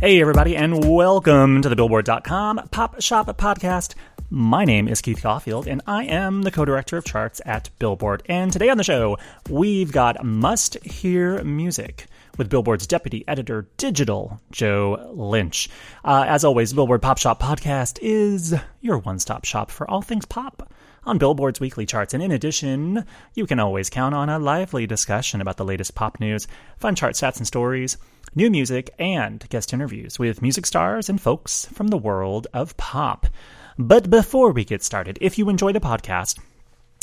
Hey, everybody, and welcome to the Billboard.com Pop Shop Podcast. My name is Keith Caulfield, and I am the co director of charts at Billboard. And today on the show, we've got Must Hear Music with Billboard's deputy editor digital, Joe Lynch. Uh, as always, Billboard Pop Shop Podcast is your one stop shop for all things pop on Billboard's weekly charts. And in addition, you can always count on a lively discussion about the latest pop news, fun chart stats and stories, new music, and guest interviews with music stars and folks from the world of pop. But before we get started, if you enjoy the podcast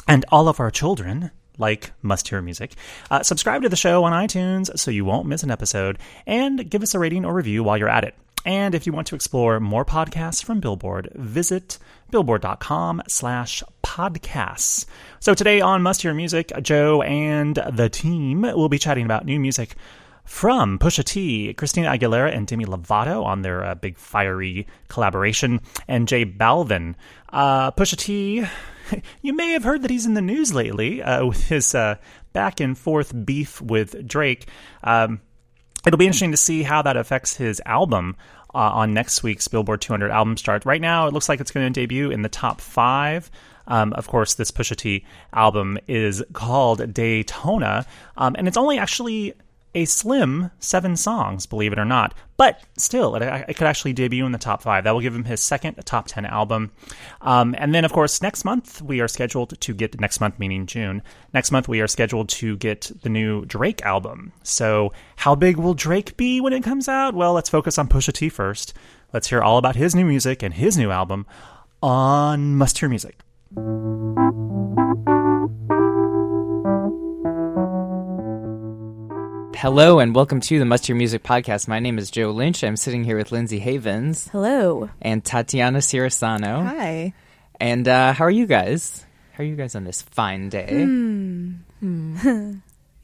and all of our children, like Must Hear Music. Uh, subscribe to the show on iTunes so you won't miss an episode, and give us a rating or review while you're at it. And if you want to explore more podcasts from Billboard, visit billboard.com slash podcasts. So today on Must Hear Music, Joe and the team will be chatting about new music from Pusha T, Christina Aguilera, and Demi Lovato on their uh, big fiery collaboration, and J Balvin. Uh, Pusha T, you may have heard that he's in the news lately uh, with his uh, back and forth beef with Drake. Um, it'll be interesting to see how that affects his album. Uh, on next week's Billboard 200 album chart. Right now, it looks like it's going to debut in the top five. Um, of course, this Pusha T album is called Daytona, um, and it's only actually a slim seven songs, believe it or not. But still, it, it, could actually debut in the top five. That will give him his second top 10 album. Um, and then, of course, next month, we are scheduled to get, next month meaning June, next month, we are scheduled to get the new Drake album. So, how big will Drake be when it comes out? Well, let's focus on Pusha T first. Let's hear all about his new music and his new album on Must Hear Music. Hello and welcome to the Must Hear Music podcast. My name is Joe Lynch. I'm sitting here with Lindsay Havens. Hello. And Tatiana Cirasano. Hi. And uh, how are you guys? How are you guys on this fine day? Hmm.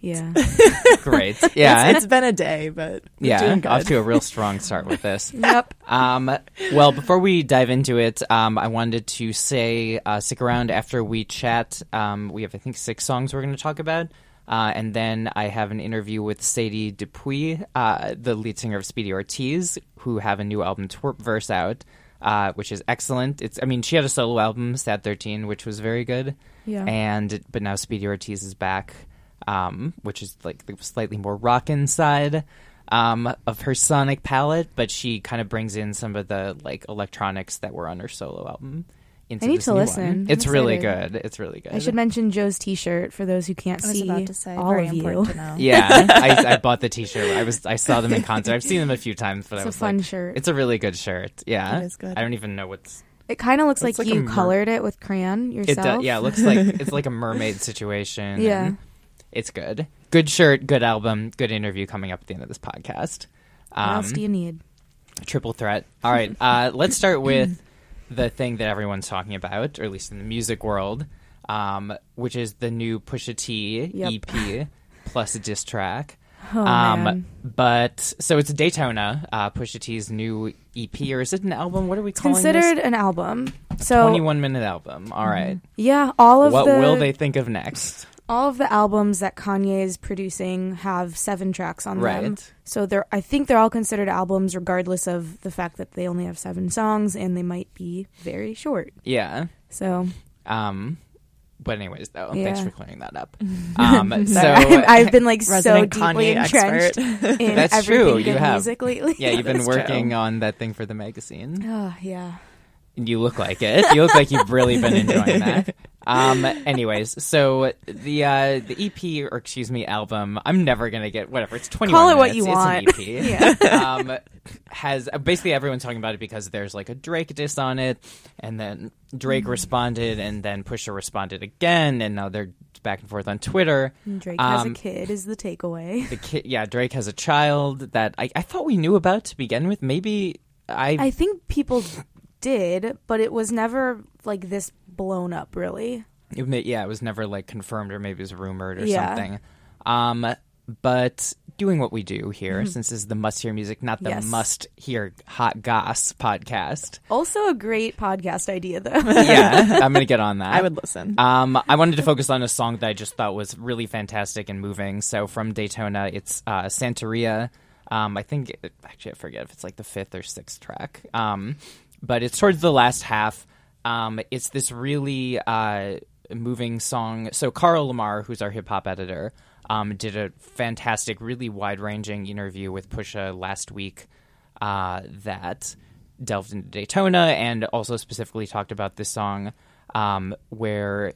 yeah. Great. Yeah. it's, it's been a day, but yeah, off to a real strong start with this. yep. Um, well, before we dive into it, um, I wanted to say uh, stick around after we chat. Um, we have, I think, six songs we're going to talk about. Uh, and then I have an interview with Sadie Dupuis, uh, the lead singer of Speedy Ortiz, who have a new album, Twerp Verse, out, uh, which is excellent. It's, I mean, she had a solo album, Sad 13, which was very good. Yeah. And, but now Speedy Ortiz is back, um, which is like the slightly more rockin' side. Um, of her sonic palette, but she kind of brings in some of the like electronics that were on her solo album into I need this to new listen. one. It's I'm really good. It's really good. I should mention Joe's T-shirt for those who can't I see about to say, all very of you. important to know. Yeah, I, I bought the T-shirt. I was I saw them in concert. I've seen them a few times, but It's I a was fun like, shirt. It's a really good shirt. Yeah, It is good. I don't even know what's It kind of looks like, like you mer- colored it with crayon it. yourself. Does, yeah, it looks like it's like a mermaid situation. Yeah. it's good. Good shirt, good album, good interview coming up at the end of this podcast. What Um, else do you need? triple threat. All right, uh, let's start with the thing that everyone's talking about, or at least in the music world, um, which is the new Pusha T Yep. EP plus a diss track. Oh, um, but so it's Daytona, uh, Pusha T's new EP, or is it an album? What are we It's calling considered this? an album. So Twenty-one minute album. All right. yeah, all of What the will they think of next? All of the albums that Kanye is producing have seven tracks on them. Right. So they're I think they're all considered albums regardless of the fact that they only have seven songs and they might be very short. Yeah. So Um, but anyways, though, Yeah. thanks for clearing that up. Um, so I'm- I've been like so deeply Kanye entrenched expert. in That's everything true, you have. music lately. yeah, you've been That's true. working on that thing for the magazine. Oh yeah. And you look like it. You look like you've really been enjoying that. Um. Anyways, so the uh the EP or excuse me album. I'm never gonna get whatever. It's 21 Call it what you want. An EP. um. Has basically everyone's talking about it because there's like a Drake diss on it, and then Drake Mm. responded, and then Pusha responded again, and now they're back and forth on Twitter. Drake has a Um, kid is the takeaway. The kid, yeah, Drake has a child that I, I thought we knew about to begin with. Maybe I, I think people did, but it was never like this blown up really. it may- yeah, it was never like confirmed or maybe it was rumored or Yeah. something. Um, but doing what we do here, since this is the must hear music, not the Mm-hmm. Yes. must hear hot goss podcast. Also a great podcast idea though. Yeah, I'm gonna get on that. I would listen. Um, I wanted to focus on a song that I just thought was really fantastic and moving. So from Daytona, it's uh, Santeria. Um, I think actually I forget if it's like the fifth or sixth track. Um, but it's towards the last half. Um, it's this really uh, moving song. So Carl Lamarre, who's our hip hop editor, um, did a fantastic, really wide ranging interview with Pusha last week uh, that delved into Daytona and also specifically talked about this song um, where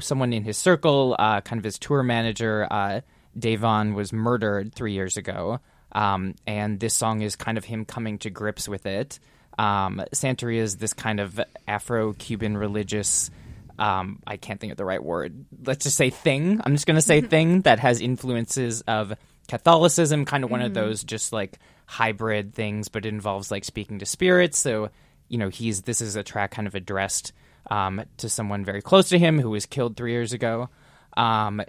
someone in his circle, uh, kind of his tour manager, uh, Davon, was murdered three years ago. Um, and this song is kind of him coming to grips with it. Um, Santeria is this kind of Afro Cuban religious um, I can't think of the right word. Let's just say thing. I'm just going to say thing that has influences of Catholicism, kind of one of those just like hybrid things, but it involves like speaking to spirits. So, you know, he's this is a track kind of addressed um, to someone very close to him who was killed three years ago. Um,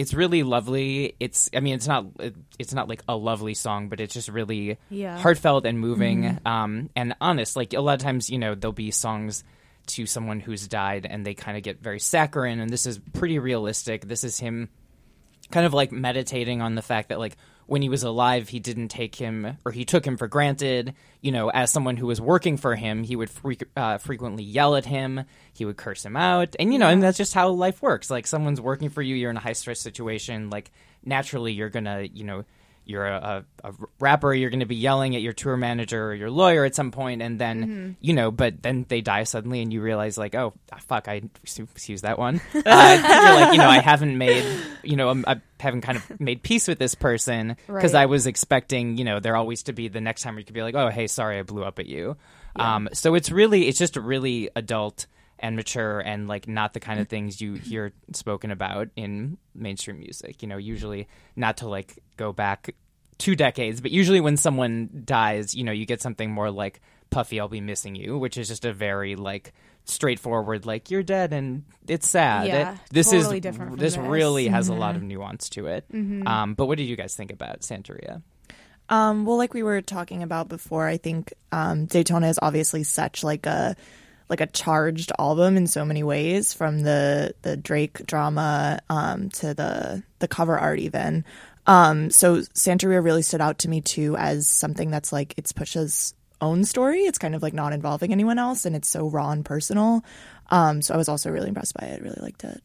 it's really lovely. It's I mean it's not it- it's not like a lovely song, but it's just really Yeah. heartfelt and moving um, and honest. Like a lot of times, you know, there'll be songs to someone who's died and they kind of get very saccharine, and this is pretty realistic. This is him kind of like meditating on the fact that like when he was alive he didn't take him or he took him for granted. You know as someone who was working for him he would fre- uh, frequently yell at him. He would curse him out. And you know and that's just how life works. Like someone's working for you you're in a high stress situation like naturally you're gonna you know you're a, a, a rapper you're going to be yelling at your tour manager or your lawyer at some point and then you know but then they die suddenly and you realize like oh fuck i excuse that one. Uh, you're like you know i haven't made you know I'm, i haven't kind of made peace with this person because Right. i was expecting you know there always to be the next time where you could be like oh hey sorry i blew up at you. Um, so it's really it's just really adult and mature and like not the kind of things you hear spoken about in mainstream music. You know, usually not to like go back two decades, but usually when someone dies, you know, you get something more like Puffy, I'll be missing you, which is just a very like straightforward, like you're dead and it's sad. Yeah, It- this totally is different this this. really has a lot of nuance to it. Um, but what did you guys think about Santeria? Um, well, like we were talking about before, I think um, Daytona is obviously such like a like a charged album in so many ways, from the the Drake drama um, to the the cover art even. Um, so Santeria really stood out to me too as something that's like it's Pusha's own story. It's kind of like not involving anyone else, and it's so raw and personal. Um, so I was also really impressed by it. Really liked it.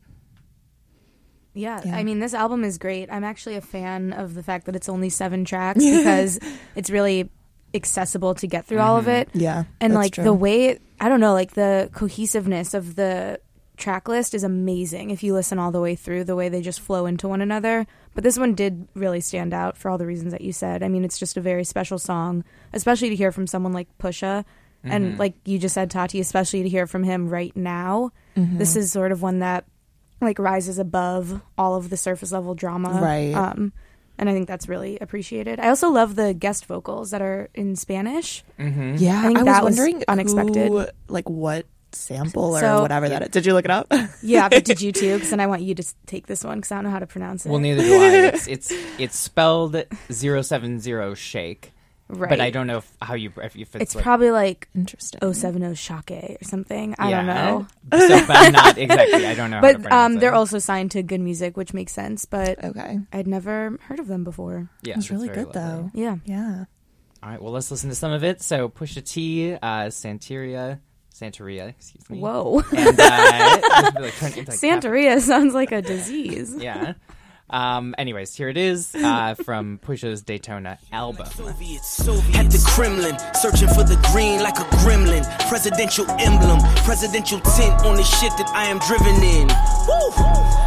Yeah, Yeah. I mean, this album is great. I'm actually a fan of the fact that it's only seven tracks because it's really accessible to get through all of it. Yeah, and that's like true. the way I don't know, like the cohesiveness of the track list is amazing if you listen all the way through the way they just flow into one another. But this one did really stand out for all the reasons that you said. I mean, it's just a very special song, especially to hear from someone like Pusha. And like you just said, Tati, especially to hear from him right now. Mm-hmm. This is sort of one that like rises above all of the surface level drama. Right. Um, and I think that's really appreciated. I also love the guest vocals that are in Spanish. Mm-hmm. Yeah, I think was that was wondering unexpected. who, like what sample or So- whatever that is. Did you look it up? Yeah, but did you too? Because then I want you to take this one because I don't know how to pronounce it. Well, neither do I. It's it's it's spelled 070 shake, right. but I don't know if, how you if, if it's, It's like, probably like Interesting. 070 Shake or something. I yeah. don't know. So, but not exactly. I don't know. how to But pronounce um, they're it. also signed to Good Music, which makes sense. But okay. I'd never heard of them before. yeah, It's really good lovely. though. Yeah. Yeah. All right, well, let's listen to some of it. So, Pusha T, uh, Santeria, Santeria, excuse me. Whoa. And uh, like, like, Santeria sounds like a disease. Yeah. Um, anyways, here it is uh, from Pusha's Daytona album. At the Kremlin, searching for the green like a gremlin. Presidential emblem, presidential tint on the shit that I am driven in. Woo!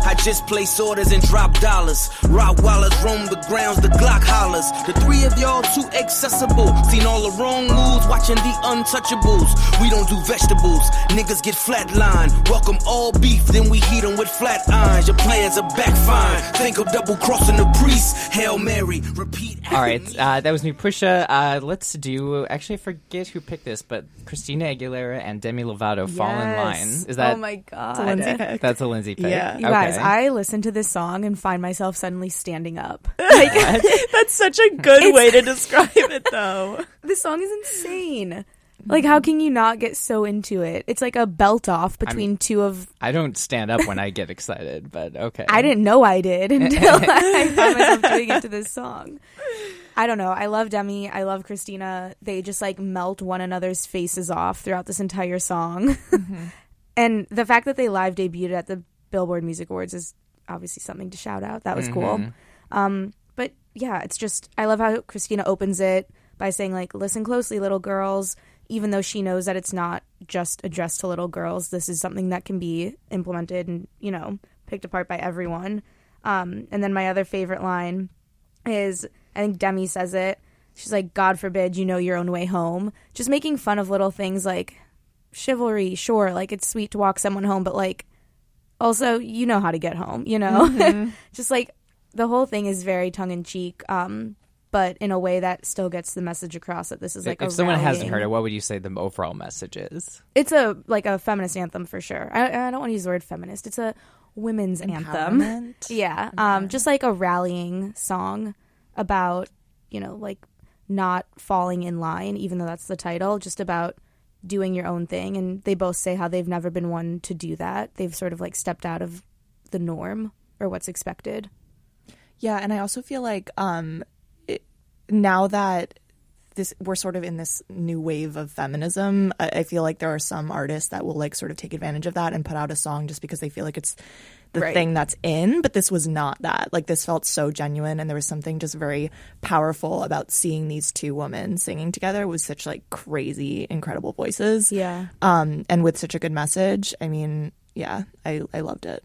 I just place orders and drop dollars. Rottweilers roam the grounds, the Glock hollers. The three of y'all too accessible. Seen all the wrong moves, watching the untouchables. We don't do vegetables, niggas get flatline. Welcome all beef, then we heat 'em with flat irons. Your plans are backfiring. Think of double crossing the priest. Hail Mary, repeat. All right, uh, that was new Pusha. Uh, let's do. Actually, I forget who picked this, but Christina Aguilera and Demi Lovato fall in line. Is that? Oh my god. Lindsay pick. That's a Lindsay pick. Yeah. You guys, Okay. I listen to this song and find myself suddenly standing up. That's such a good way to describe it, though. this song is insane. Like, how can you not get so into it? It's like a belt off between two of. I don't stand up when I get excited, but okay. I didn't know I did until I found myself doing it to this song. I don't know. I love Demi. I love Christina. They just like melt one another's faces off throughout this entire song. and the fact that they live debuted at the Billboard Music Awards is obviously something to shout out. That was cool. Um, but yeah, it's just I love how Christina opens it by saying like, "Listen closely, little girls." Even though she knows that it's not just addressed to little girls, this is something that can be implemented and you know picked apart by everyone. Um, and then my other favorite line is I think Demi says it. She's like, "God forbid you know your own way home." Just making fun of little things like chivalry. Sure, like it's sweet to walk someone home, but like also you know how to get home. You know, just like the whole thing is very tongue in cheek, um, but in a way that still gets the message across that this is like if a someone hasn't heard it, what would you say the overall message is? It's a like a feminist anthem for sure. I, I don't want to use the word feminist. It's a women's anthem. Yeah, um, just like a rallying song about you know like not falling in line, even though that's the title. Just about doing your own thing, and they both say how they've never been one to do that. They've sort of like stepped out of the norm or what's expected. Yeah, and I also feel like um, it, now that this we're sort of in this new wave of feminism, I, I feel like there are some artists that will like sort of take advantage of that and put out a song just because they feel like it's the Right. thing that's in. But this was not that. Like this felt so genuine, and there was something just very powerful about seeing these two women singing together with such like crazy, incredible voices. Yeah. Um, and with such a good message. I mean, yeah, I I loved it.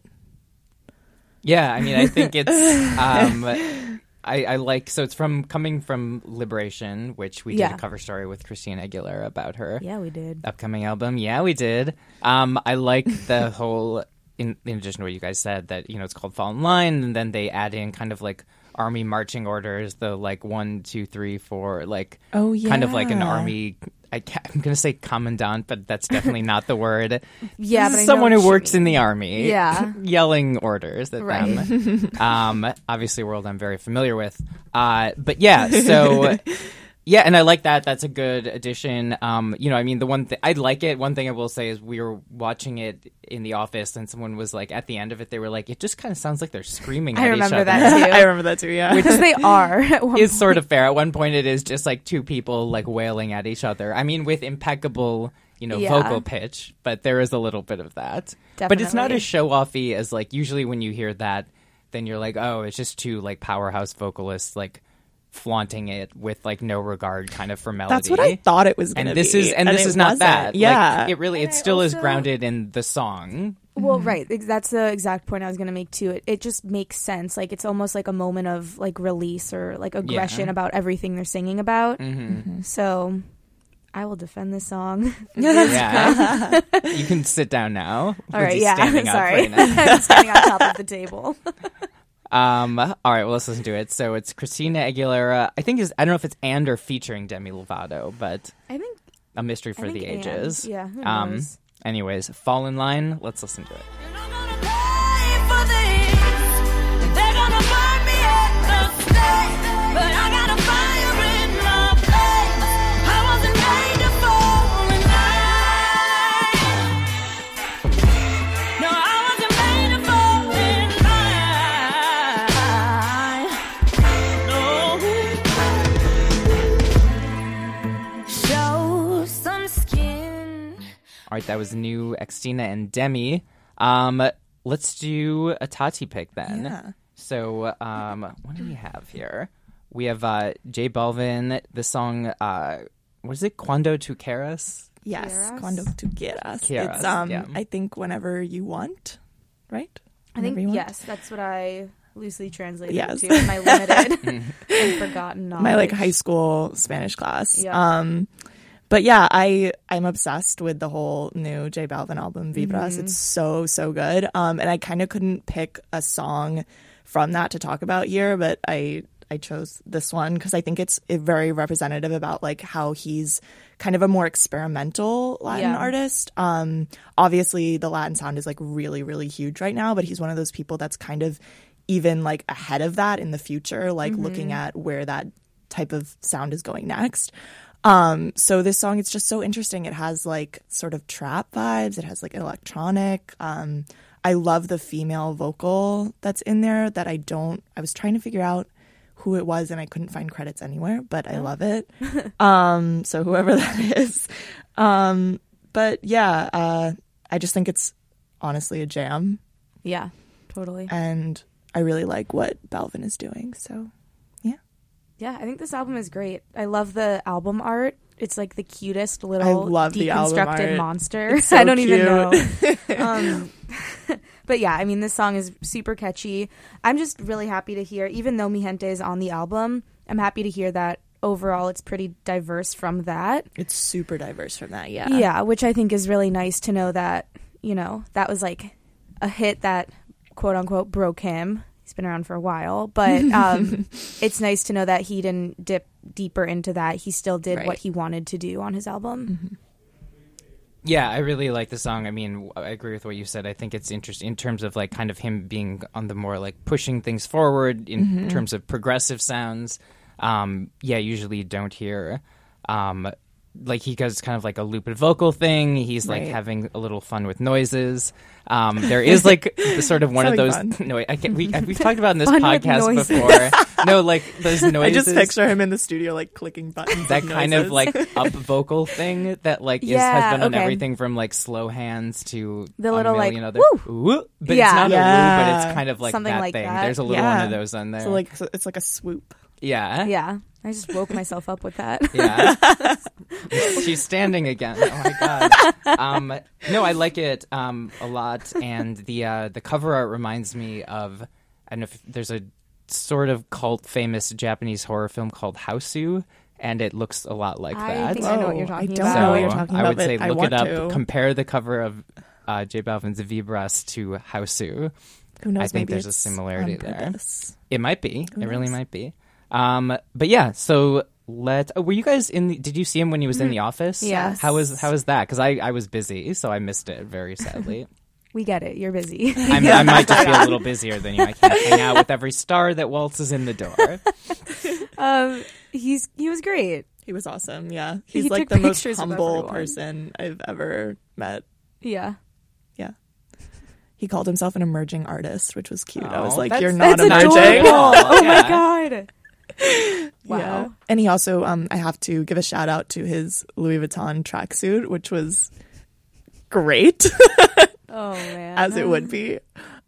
Yeah, I mean, I think it's. Um, I, I like so it's from coming from Liberation, which we did a cover story with Christina Aguilera about her Yeah, we did. upcoming album. Yeah, we did. Um, I like the whole. In, in addition to what you guys said, that you know it's called Fall in Line, and then they add in kind of like army marching orders, the like one, two, three, four, like Oh, yeah, kind of like an army. I I'm going to say commandant, but that's definitely not the word. Yeah, but is I know someone who works in the army, Yeah. yelling orders at Right. them. um, obviously, a world I'm very familiar with. Uh, but yeah, so yeah, and I like that. That's a good addition. Um, you know, I mean, the one thing I like it. One thing I will say is we were watching it in the office, and someone was like, at the end of it, they were like, it just kind of sounds like they're screaming. I at remember each other. that too. I remember that too. Yeah. because they are. at one sort of fair. At one point, it is just like two people like wailing at each other. I mean, with impeccable, you know, Yeah. vocal pitch, but there is a little bit of that. But it's not as show offy as like usually when you hear that, then you're like, oh, it's just two like powerhouse vocalists like flaunting it with like no regard kind of for melody. That's what I thought it was going And to be. this is and, this is not wasn't. that. Like, Yeah. it really it I still is grounded in the song. Well, Mm-hmm. right. That's the exact point I was going to make too. It, it just makes sense. Like it's almost like a moment of like release or like aggression about everything they're singing about. Mm-hmm. So I will defend this song. Yeah, you can sit down now. All right. Yeah. standing up Sorry. right now. I'm standing on top of the table. Um, all right, well, let's listen to it. So it's Christina Aguilera. I think is I don't know if it's and or featuring Demi Lovato, but I think. a mystery for I the think and. ages. Yeah, who Um. knows? Anyways, fall in line. Let's listen to it. Show some skin. All right, that was new Xtina and Demi. Um, let's do a Tati pick then. Yeah. So, um, what do we have here? We have uh, J Balvin. The song, uh, what is it? Cuando tu quieras? Yes, Quieras? cuando tu quieras. Quieras, It's um, yeah. I think whenever you want, right? I think Whenever you want. yes, that's what I loosely translated Yes. to in my limited and forgotten knowledge. my like high school Spanish class. Yeah. Um, but yeah, I I'm obsessed with the whole new J Balvin album Vibras. Mm-hmm. It's so so good. Um, and I kind of couldn't pick a song from that to talk about here, but I I chose this one because I think it's very representative about like how he's kind of a more experimental Latin Yeah. artist. Um, obviously the Latin sound is like really really huge right now, but he's one of those people that's kind of even like ahead of that in the future, like looking at where that type of sound is going next. Um, so this song, it's just so interesting. It has like sort of trap vibes. It has like electronic. Um, I love the female vocal that's in there that I don't, I was trying to figure out who it was and I couldn't find credits anywhere, but I love it. um, so whoever that is. Um, but yeah, uh, I just think it's honestly a jam Yeah, totally. and I really like what Balvin is doing. So Yeah, I think this album is great. I love the album art. It's like the cutest little I love the deconstructed monster. So I don't even know. um, but yeah, I mean, this song is super catchy. I'm just really happy to hear, even though Mi Gente is on the album, I'm happy to hear that overall it's pretty diverse from that. it's super diverse from that. Yeah. Yeah, which I think is really nice to know that, you know, that was like a hit that quote unquote broke him. He's been around for a while, but um, it's nice to know that he didn't dip deeper into that. He still did Right. what he wanted to do on his album. Yeah, I really like the song. I mean, I agree with what you said. I think it's interesting in terms of like kind of him being on the more like pushing things forward in terms of progressive sounds. Um, yeah, usually you don't hear. Um, like he does kind of like a looped vocal thing. He's like Right. having a little fun with noises. Um, there is like the sort of one of those. Having No, I can't, we we've talked about in this Fun podcast before. no, like those noises. I noises. just picture him in the studio like clicking buttons. that and kind of like up vocal thing that like is, has been on okay. everything from like slow hands to The a little, like, million other woo! woo, but Yeah. it's not a woo, but it's kind of like Something that like thing. that. There's a little one of those on there. so like so it's like a swoop. yeah, Yeah, I just woke myself up with that. yeah. She's standing again. Oh my god. Um, no, I like it um, a lot, and the uh, the cover art reminds me of. I don't know if there's a sort of cult famous Japanese horror film called Hausu, and it looks a lot like I that. think I know what you're Whoa, I talking don't about. know what you're talking I about, would say but I look want it up. to. Compare the cover of uh, J Balvin's Vibras to Hausu. Who knows? I think maybe there's a it's similarity on there. purpose. It might be. Who it really knows? might be. Um, but yeah. So let. Oh, were you guys in? The, did you see him when he was in the office? Yes. How was How was that? Because I I was busy, so I missed it very sadly. We get it. You're busy. I'm, I might just be a little busier than you. I can't hang out with every star that waltzes in the door. um, he's he was great. He was awesome. Yeah, He he's like took the most pictures of humble everyone. person I've ever met. Yeah. Yeah. He called himself an emerging artist, which was cute. I was Oh, like, that's- "You're not That's emerging." adorable. oh my god. Wow. Yeah. And he also, um, I have to give a shout out to his Louis Vuitton tracksuit, which was great, Oh man. as it would be.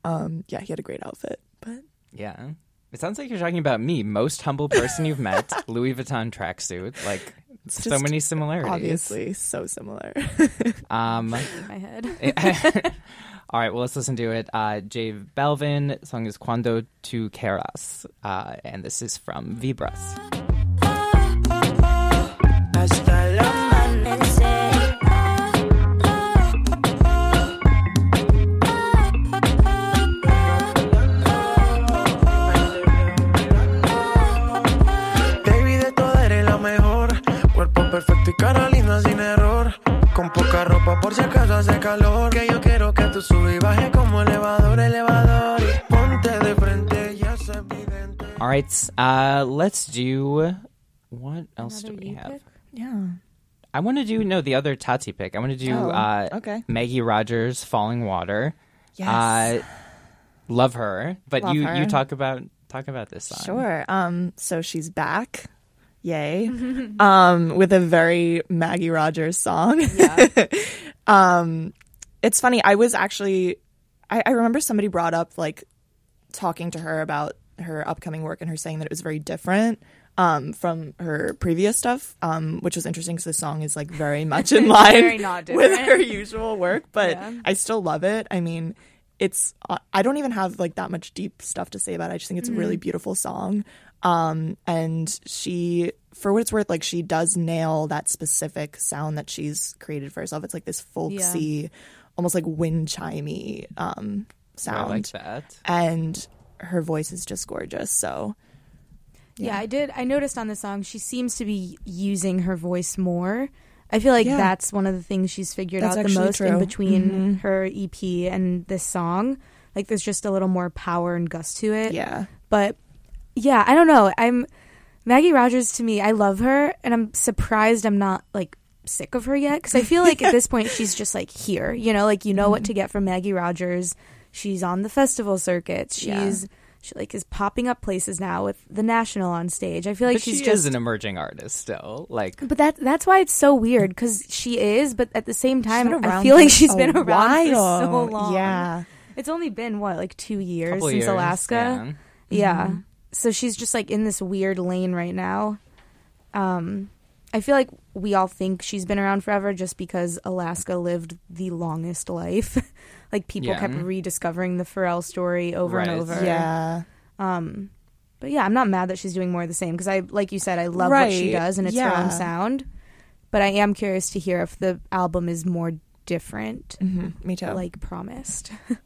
Um, yeah, he had a great outfit. But Yeah. It sounds like you're talking about me, most humble person you've met, Louis Vuitton tracksuit. Like so many similarities. obviously, so similar. Um, in my head. All right, well, let's listen to it. Uh, J Balvin, song is Cuando tu quieras, uh, and this is from Vibras. Perfecto y sin error. Con poca ropa por si acaso hace calor. Que yo tú subas y bajes como elevador, elevador. Ponte de frente, ya es evidente. All right, uh, let's do. What else Another do we have? pick? yeah. I want to do no the other Tati pick. I want to do Oh, uh, okay. Maggie Rogers, "Falling Water." Yes. Uh, love her, but Love you her. you talk about talk about this song. Sure. Um, so she's back. Yay. um, with a very Maggie Rogers song. Um, it's funny. I was actually, I, I remember somebody brought up like talking to her about her upcoming work and her saying that it was very different um, from her previous stuff, um, which was interesting because the song is like very much in line with her usual work, but Yeah. I still love it. I mean, it's uh, I don't even have like that much deep stuff to say about it. I just think it's a Mm-hmm. really beautiful song. Um, and she, for what it's worth, like she does nail that specific sound that she's created for herself. It's like this folksy, almost like wind chimey um, I sound, like that. and her voice is just gorgeous. So Yeah. I did. I noticed on the song she seems to be using her voice more. I feel like Yeah. that's one of the things she's figured That's out the actually most in true. between Mhm. her EP and this song. Like there's just a little more power and gust to it. yeah, But yeah, I don't know. I'm Maggie Rogers to me, I love her and I'm surprised I'm not like sick of her yet because I feel like at this point she's just like here, you know, like you know Mm-hmm. what to get from Maggie Rogers. She's on the festival circuits. Yeah. She's she like is popping up places now with the national on stage. I feel like but she's she just an emerging artist still. Like but that that's why it's so weird because she is, but at the same time, I feel like she's been around for so long. Yeah. it's only been what like two years couple since years, Alaska. yeah. Yeah. So she's just like in this weird lane right now. Um I feel like we all think she's been around forever just because Alaska lived the longest life. like people Yeah. kept rediscovering the Pharrell story over Right. and over. yeah. Um but yeah, I'm not mad that she's doing more of the same because I like you said I love what she does and it's her own sound. But I am curious to hear if the album is more different Mm-hmm. Me too. like promised.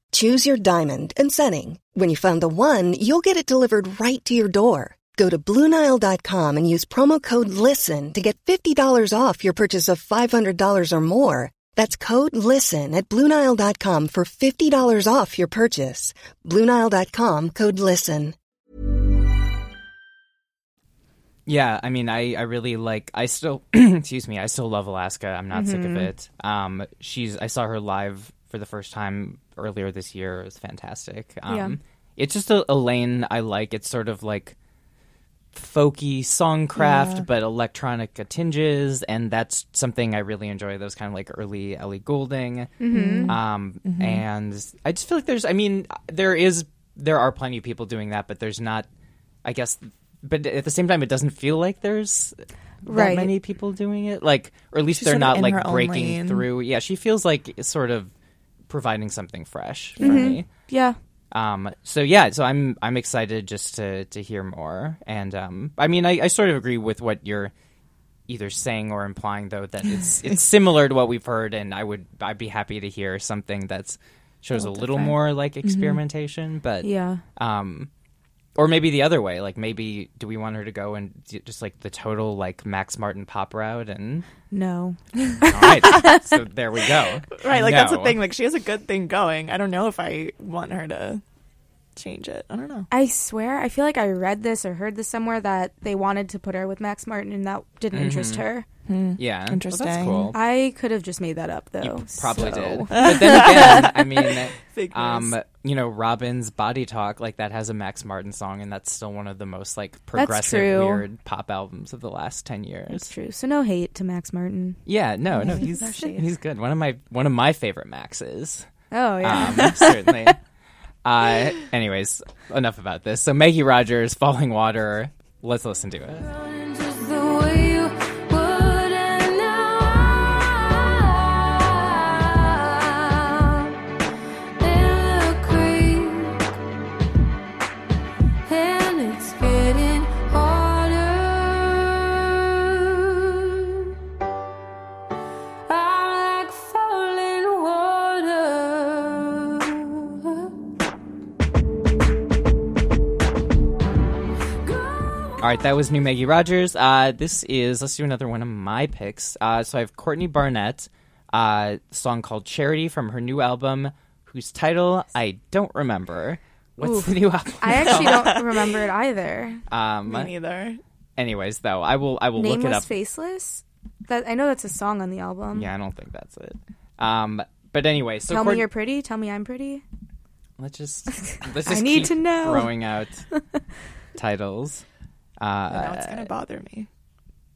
Choose your diamond and setting. When you find the one, you'll get it delivered right to your door. Go to Bluenile.com and use promo code LISTEN to get $50 off your purchase of $500 or more. That's code LISTEN at Bluenile.com for $50 off your purchase. Bluenile.com code LISTEN. Yeah, I mean, I, I really like. I still, excuse me, I still love Alaska. I'm not sick Mm-hmm. of it. Um, she's. I saw her live for the first time earlier this year. It was fantastic. Um, Yeah. it's just a, a lane I like. It's sort of like folky songcraft, but electronic tinges, and that's something I really enjoy. Those kind of like early Ellie Goulding. Um, and I just feel like there's. I mean, there is. There are plenty of people doing that, but there's not. I guess but at the same time, it doesn't feel like there's that Right. many people doing it. Like, or at least She's they're not like breaking through. Yeah, she feels like sort of providing something fresh for Mm-hmm. me. yeah. Um, so yeah, so I'm I'm excited just to to hear more. And um, I mean, I, I sort of agree with what you're either saying or implying, though, that it's it's similar to what we've heard, and I would I'd be happy to hear something that's shows a little different. more like experimentation, but Yeah. um or maybe the other way like maybe do we want her to go and just like the total like max martin pop route and No. all right so there we go Right, like that's the thing. Like she has a good thing going. I don't know if I want her to change it. I don't know. I swear, I feel like I read this or heard this somewhere that they wanted to put her with Max Martin and that didn't interest her. yeah Well, Interesting. that's cool I could have just made that up though. you probably so- did but then again i mean um news. You know Robyn's body talk like that has a max martin song and that's still one of the most like progressive weird pop albums of the last 10 years It's true. So no hate to Max Martin. yeah no no he's he's good one of my one of my favorite maxes Oh yeah. um, certainly. Uh, anyways, enough about this. So Maggie Rogers, Falling Water. Let's listen to it. Right, that was new Maggie Rogers. Uh, this is let's do another one of my picks. Uh, so I have Courtney Barnett, uh, song called "Charity" from her new album, whose title I don't remember. What's Oof. the new album? I actually don't remember it either. Um, Me neither. anyways, though, I will I will look it up. Faceless. That I know that's a song on the album. Yeah, I don't think that's it. Um, but anyway, so Tell Court- me you're pretty. Tell me I'm pretty. let's just let's I just need keep to know. throwing out titles. Uh, now it's gonna bother me.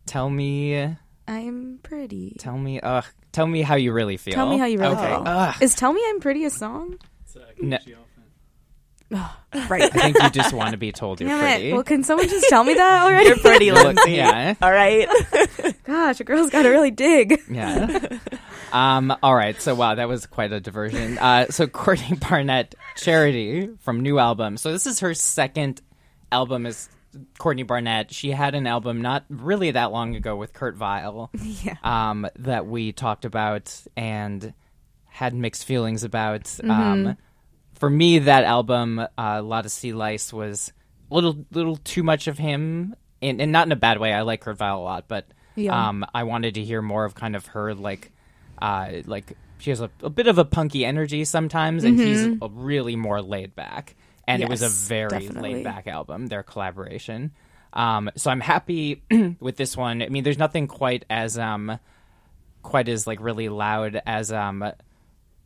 tell me, I'm pretty. tell me, uh, tell me how you really feel. Tell me how you really okay. feel. Ugh. Is "Tell Me I'm Pretty" a song? No, Right. I think you just want to be told you're Damn pretty. it. Well, can someone just tell me that already? You're pretty, Lindsay. yeah. All right. Gosh, a girl's got to really dig. Yeah. um, all right. So wow, that was quite a diversion. Uh, so Courtney Barnett, Charity from new album. So this is her second album as Courtney Barnett. She had an album not really that long ago with Kurt Vile. Yeah. Um, that we talked about and had mixed feelings about. Mm-hmm. Um, for me, that album, uh, a lot of Sea Lice was a little, little too much of him, and, and not in a bad way. I like Kurt Vile a lot, but Yeah. um, I wanted to hear more of kind of her like, uh, like she has a, a bit of a punky energy sometimes, and he's a really more laid back. And it was a. Very laid back album, their collaboration. Um, so I'm happy with this one. I mean, there's nothing quite as um, quite as like really loud as um.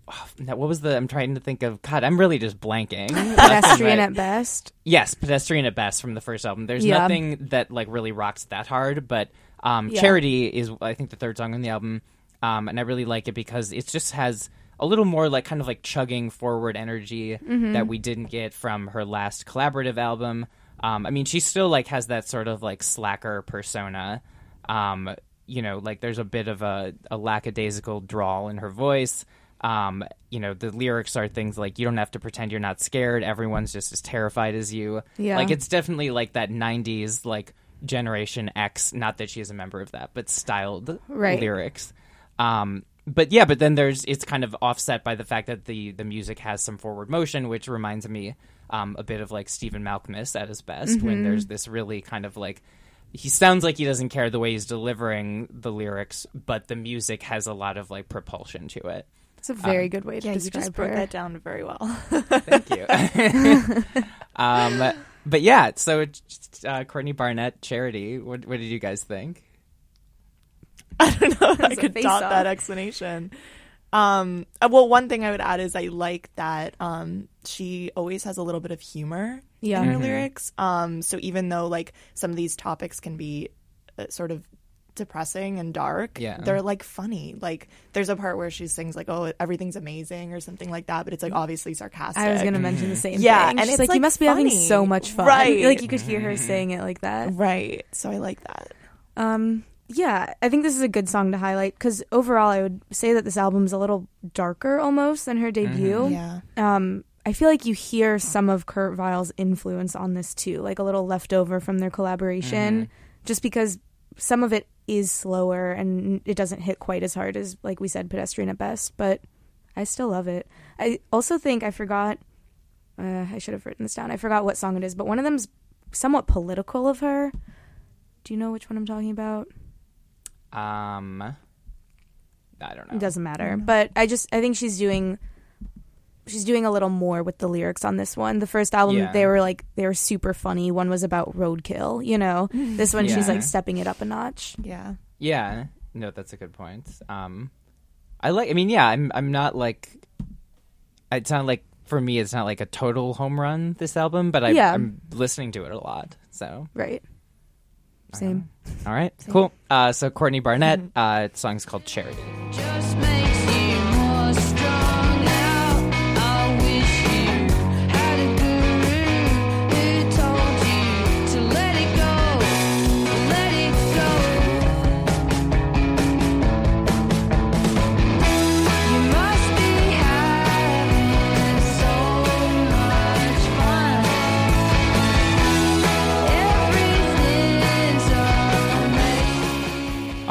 what was the? I'm trying to think of. God, I'm really just blanking. Pedestrian right. at best. Yes, pedestrian at best from the first album. There's Yeah. nothing that like really rocks that hard, but um, Yeah. Charity is I think the third song on the album, um, and I really like it because it just has a little more like kind of like chugging forward energy Mm-hmm. that we didn't get from her last collaborative album. Um, I mean, she still like has that sort of like slacker persona. Um, you know, like there's a bit of a, a lackadaisical drawl in her voice. Um, you know, the lyrics are things like you don't have to pretend you're not scared. Everyone's just as terrified as you. Yeah. Like it's definitely like that 90s like Generation X, not that she is a member of that, but styled Right. lyrics. Um, but yeah, but then there's it's kind of offset by the fact that the the music has some forward motion, which reminds me um, a bit of like Stephen Malkmus at his best when there's this really kind of like he sounds like he doesn't care the way he's delivering the lyrics, but the music has a lot of like propulsion to it. It's a very good way to Yeah, you just broke her. that down very well. Thank you. um, but yeah, so it's, uh, Courtney Barnett, Charity. What, what did you guys think? I don't know if I a could face dot off. that explanation. Um, uh, well, one thing I would add is I like that um, she always has a little bit of humor Yeah. in her Mhm. lyrics. Um, so even though like some of these topics can be uh, sort of depressing and dark, Yeah. they're like funny. Like there's a part where she sings like, "Oh, everything's amazing" or something like that, but it's like obviously sarcastic. I was going to mention the same thing. Yeah, thing. and She's it's, like, you must be having so much fun. Right. Like you could hear her saying it like that. right. So I like that. Um, yeah, I think this is a good song to highlight because overall, I would say that this album's a little darker almost than her debut. Yeah. Um, I feel like you hear some of Kurt Vile's influence on this too, like a little leftover from their collaboration, just because some of it is slower and it doesn't hit quite as hard as, like we said, pedestrian at best. But I still love it. I also think I forgot. Uh, I should have written this down. I forgot what song it is, but one of them's somewhat political of her. Do you know which one I'm talking about? Um, I don't know. It doesn't matter. But I just I think she's doing she's doing a little more with the lyrics on this one. The first album Yeah. they were like they were super funny. One was about roadkill, you know. This one she's like stepping it up a notch. Yeah. Yeah, no, that's a good point. Um, I like. I mean, yeah, I'm. I'm not like. It's not like for me. It's not like a total home run. This album, but I, Yeah. I'm listening to it a lot. So, Right. Same. all right, cool. Uh, so Courtney Barnett. Uh, the song's called Charity.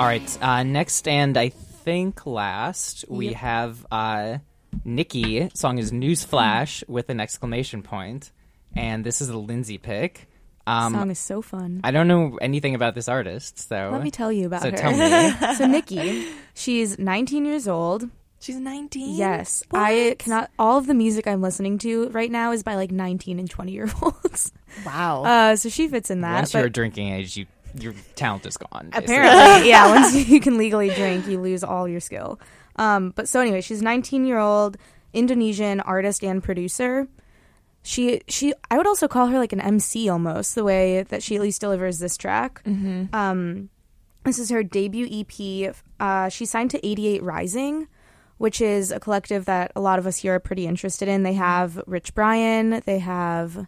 Right. Uh, next and I think last we have uh, NIKI. Song is Newsflash with an exclamation point, and this is a Lindsay pick. Um, song is so fun. I don't know anything about this artist, so Let me tell you about so her. tell me. so NIKI, she's 19 years old. She's 19. Yes, I cannot. All of the music I'm listening to right now is by like 19 and 20 year olds. Wow. Uh, so she fits in that. Once but you're drinking age, you your talent is gone. basically. apparently, yeah. Once you can legally drink, you lose all your skill. Um, but so anyway, she's 19 year old Indonesian artist and producer. She she I would also call her like an MC almost the way that she at least delivers this track. Mhm. Um, this is her debut EP. Uh, she signed to 88 Rising, which is a collective that a lot of us here are pretty interested in. They have Rich Brian. They have.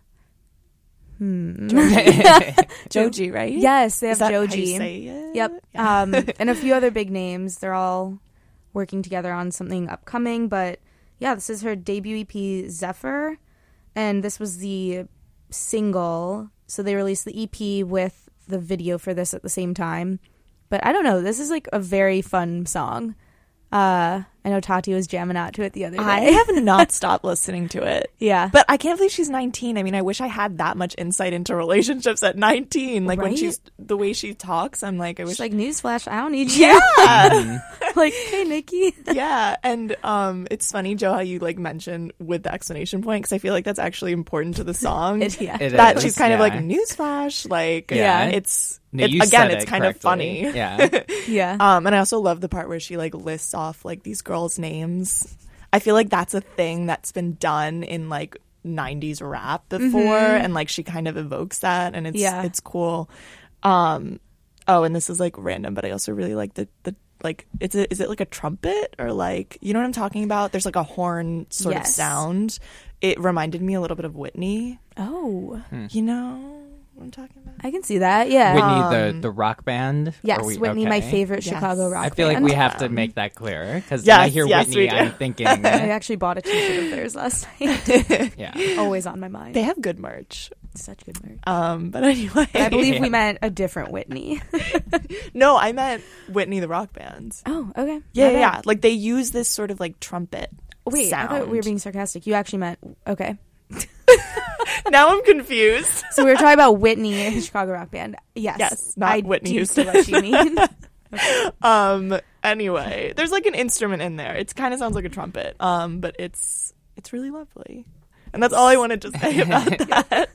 Hmm. Joji, right? Yes, they have Is that how you Joji. Yep. Um, and a few other big names. They're all working together on something upcoming. But yeah, this is her debut EP, Zephyr. And this was the single. So they released the EP with the video for this at the same time. But I don't know. This is like a very fun song. Uh, I know Tati was jamming out to it the other day. I have not stopped listening to it. Yeah. But I can't believe she's 19. I mean, I wish I had that much insight into relationships at 19. Like when she's the way she talks, I'm like, I wish She's like, newsflash, I don't need you. Yeah. like, hey, NIKI. yeah, and um, it's funny, Joe, how you like mentioned with the explanation point because I feel like that's actually important to the song. It- yeah. It that is, she's kind of like newsflash, like Yeah. it's No, it- again, it's it kind of funny. Yeah. Yeah. Um, and I also love the part where she like lists off like these girls' names. I feel like that's a thing that's been done in like 90s rap before Mhm. and like she kind of evokes that and it's Yeah. it's cool. Um oh and this is like random but I also really like the the like it's a, is it like a trumpet or like you know what I'm talking about? There's like a horn sort of sound. It reminded me a little bit of Whitney. Oh. You know what I'm talking about? I can see that. Yeah. Whitney, the the rock band. Yes, Are we- Whitney, my okay. favorite Chicago rock I feel like band. we have to make that clear because when I Yes, hear yes, Whitney, do. I'm thinking. I eh, actually bought a T-shirt of theirs last night. yeah. Always on my mind. They have good merch. Such good merch. Um but anyway. I believe Yeah. we meant a different Whitney. No, I meant Whitney the rock band. oh, okay. Yeah, My yeah, bad. yeah. Like they use this sort of like trumpet Wait, sound. I thought we were being sarcastic. You actually meant okay. now I'm confused. So we were talking about Whitney, the Chicago rock band. Yes, Yes, not I Whitney do see Houston. what you mean. um anyway, there's like an instrument in there. It kind of sounds like a trumpet. Um but it's it's really lovely. And that's all I wanted to say about that.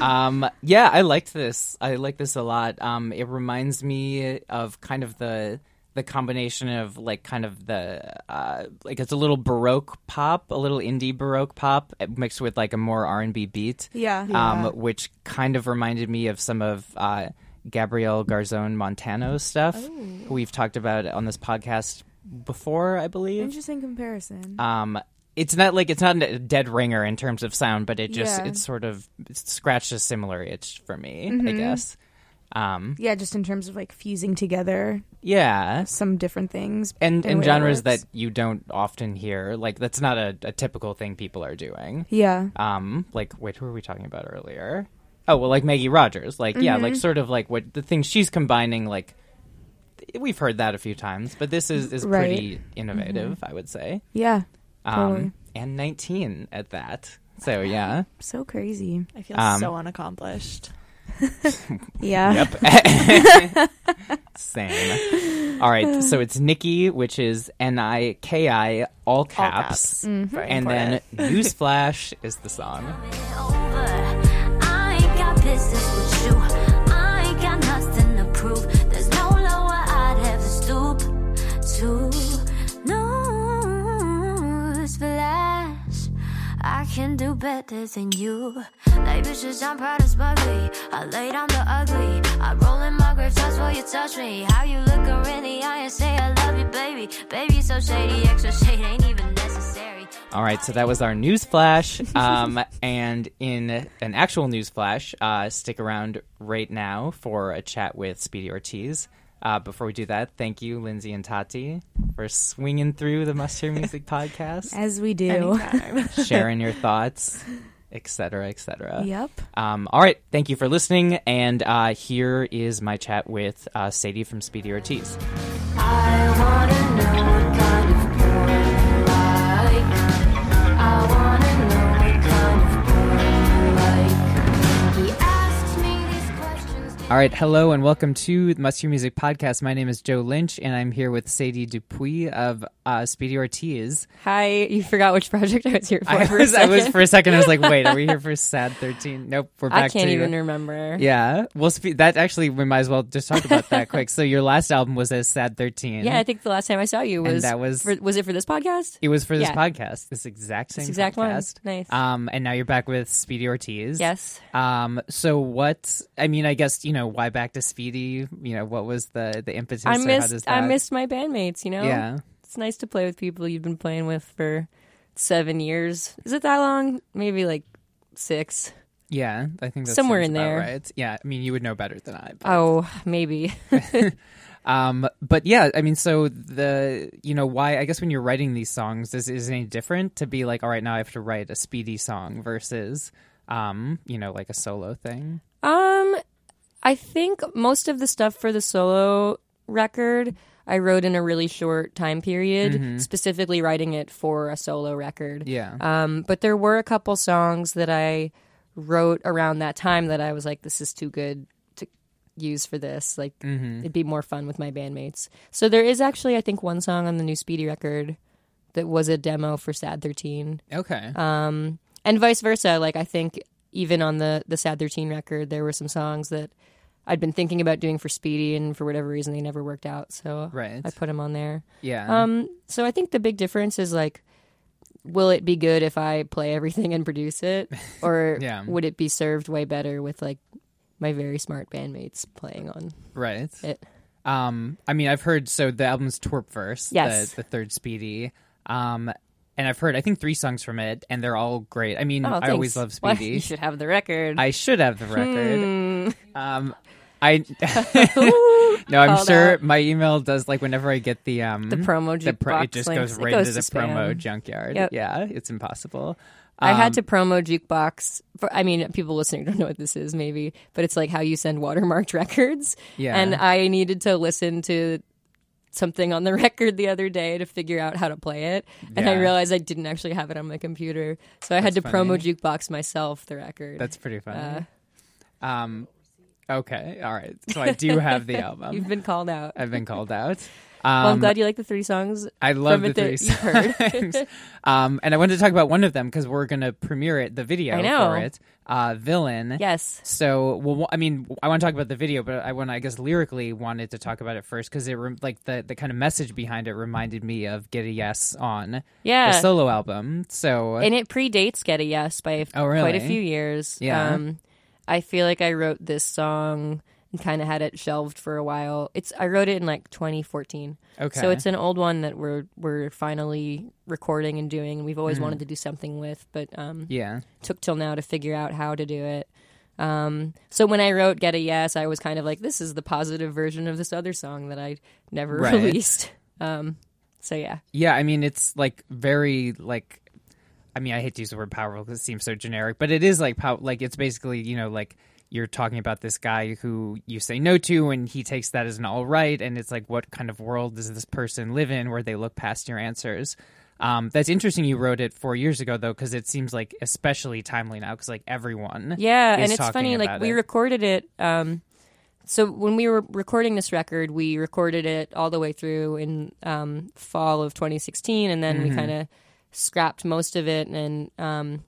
Um, yeah, I liked this. I like this a lot. Um, it reminds me of kind of the the combination of like kind of the uh, like it's a little baroque pop, a little indie baroque pop uh, mixed with like a more R and B beat. Yeah. Um, Yeah. which kind of reminded me of some of uh, Gabriel Garzón-Montano's stuff. who We've talked about on this podcast before, I believe. Interesting comparison. Um, it's not like it's not a dead ringer in terms of sound, but it just Yeah. it's sort of it's scratched a similar itch for me, I Mhm. guess. Um, yeah, just in terms of like fusing together yeah, some different things and and genres that you don't often hear. Like that's not a, a typical thing people are doing. Yeah. Um, like wait, who were we talking about earlier? Oh well, like Maggie Rogers. Like yeah, like Mhm. sort of like what the things she's combining. Like we've heard that a few times, but this is is Right. pretty innovative, I would say. Yeah. Um, and 19 at that. So yeah. So crazy. I feel Um, so unaccomplished. Yeah. Yep. Same. All right. So it's NIKI, which is N I K I, all caps. caps. Mm-hmm. Very And then important. Newsflash is the song. I can do better than you. I'm proud as. I lay down the ugly. I roll in my grave, why you touch me. How you in the eye and say I love you, baby. Baby, so shady, extra shade ain't even necessary. All right. So that was our Newsflash. Um, and in an actual Newsflash, uh, stick around right now for a chat with Speedy Ortiz. Uh, before we do that, thank you, Lindsay and Tati, for swinging through the Must Hear Music podcast. As we do. Sharing your thoughts, etc., etc. Yep. Um, all right. Thank you for listening. And uh, here is my chat with uh, Sadie from Speedy Ortiz. All right, hello and welcome to the Must Hear Music Podcast. My name is Joe Lynch, and I'm here with Sadie Dupuis of uh, Speedy Ortiz. Hi, you forgot which project I was here for. I for was, I was for a second. I was like, "Wait, are we here for Sad 13? Nope, we're back I can't to even remember. Yeah, well, spe- that actually we might as well just talk about that quick. So your last album was as Sad 13. Yeah, I think the last time I saw you And was that was- for, was it for this podcast? it was for this Yeah. podcast, this exact same This exact one. Nice. Um, and now you're back with Speedy Ortiz. Yes. Um, so what? I mean, I guess you know why back to Speedy. You know, what was the the impetus? I missed does I missed my bandmates. You know. Yeah. It's nice to play with people you've been playing with for seven years. Is it that long? Maybe like six. Yeah, I think that's Somewhere in there. right? Yeah, I mean, you would know better than I. but- Oh, maybe. Um, but yeah, I mean, so the you know why? I guess when you're writing these songs, is is it any different to be like, all right, now I have to write a speedy song versus, um, you know, like a solo thing. Um, I think most of the stuff for the solo record I wrote in a really short time period, Mhm. specifically writing it for a solo record. Yeah. Um, but there were a couple songs that I wrote around that time that I was like, this is too good to use for this. Like, Mhm. it'd be more fun with my bandmates. So there is actually, I think, one song on the new Speedy record that was a demo for Sad 13 Okay. um, and vice versa. Like I think even on the the Sad Thirteen record, there were some songs that I'd been thinking about doing for Speedy, and for whatever reason, they never worked out. So Right. I put them on there. Yeah. Um. So I think the big difference is like, will it be good if I play everything and produce it, or Yeah. would it be served way better with like my very smart bandmates playing on right. it? Um, I mean, I've heard so the album's Twerp Verse, Yes. the, the third Speedy. Um, and I've heard I think three songs from it, and they're all great. I mean, Oh, I always love thanks. Well, Speedy. you should have the record. I should have the record. Hmm. Um, I no, I'm Called sure out. my email does like whenever I get the um The promo the pro- it just links, goes right goes into the to promo junkyard. Yep. Yeah, it's impossible. I had Um, to promo jukebox. For, I mean, people listening don't know what this is, maybe, but it's like how you send watermarked records. Yeah. And I needed to listen to something on the record the other day to figure out how to play it, and I realized I didn't actually have it on my computer, so I had to That's promo jukebox myself the record. That's pretty funny. Uh, um, okay, all right. So I do have the album. You've been called out. I've been called out. Um, well, I'm glad you like the three songs. I love from the three that you've heard. songs. um, and I wanted to talk about one of them because we're going to premiere it, the video I know. for it, uh, Villain. Yes. So, well, I mean, I want to talk about the video, but I want, I guess, lyrically wanted to talk about it first because it, rem- like, the the kind of message behind it reminded me of Get a Yes on Yeah. the solo album. So, and it predates Get a Yes by Oh, quite a few years. Yeah. Um, I feel like I wrote this song and kind of had it shelved for a while. It's I wrote it in like 2014. Okay. So it's an old one that we're we're finally recording and doing. We've always Mhm. wanted to do something with, but um, Yeah. took till now to figure out how to do it. Um, so when I wrote Get a Yes, I was kind of like, this is the positive version of this other song that I never Right. released. Um, so yeah. Yeah, I mean it's like very like I mean I hate to use the word powerful because it seems so generic, but it is like pow- like it's basically, you know, like you're talking about this guy who you say no to and he takes that as an all right and it's like what kind of world does this person live in where they look past your answers. Um, that's interesting you wrote it 4 years ago though cuz it seems like especially timely now cuz like everyone Yeah, and it's funny. Like we it. recorded it. Um, so when we were recording this record, we recorded it all the way through in um, fall of 2016, and then we Mhm. kind of scrapped most of it and um,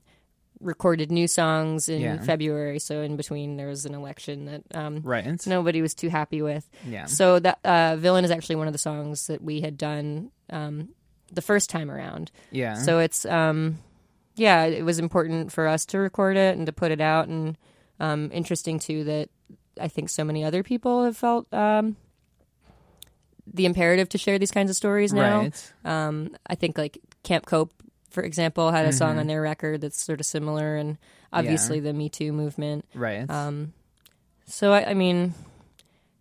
recorded new songs in Yeah. February. So in between, there was an election that um, Right. nobody was too happy with. Yeah. So that uh, "Villain" is actually one of the songs that we had done um, the first time around. Yeah. So it's um, yeah, it was important for us to record it and to put it out, and um, interesting too that I think so many other people have felt um, the imperative to share these kinds of stories now. Right. Um, I think like Camp Cope, for example, had a song Mhm. on their record that's sort of similar, and obviously the Me Too movement. Right. Um, so I, I mean,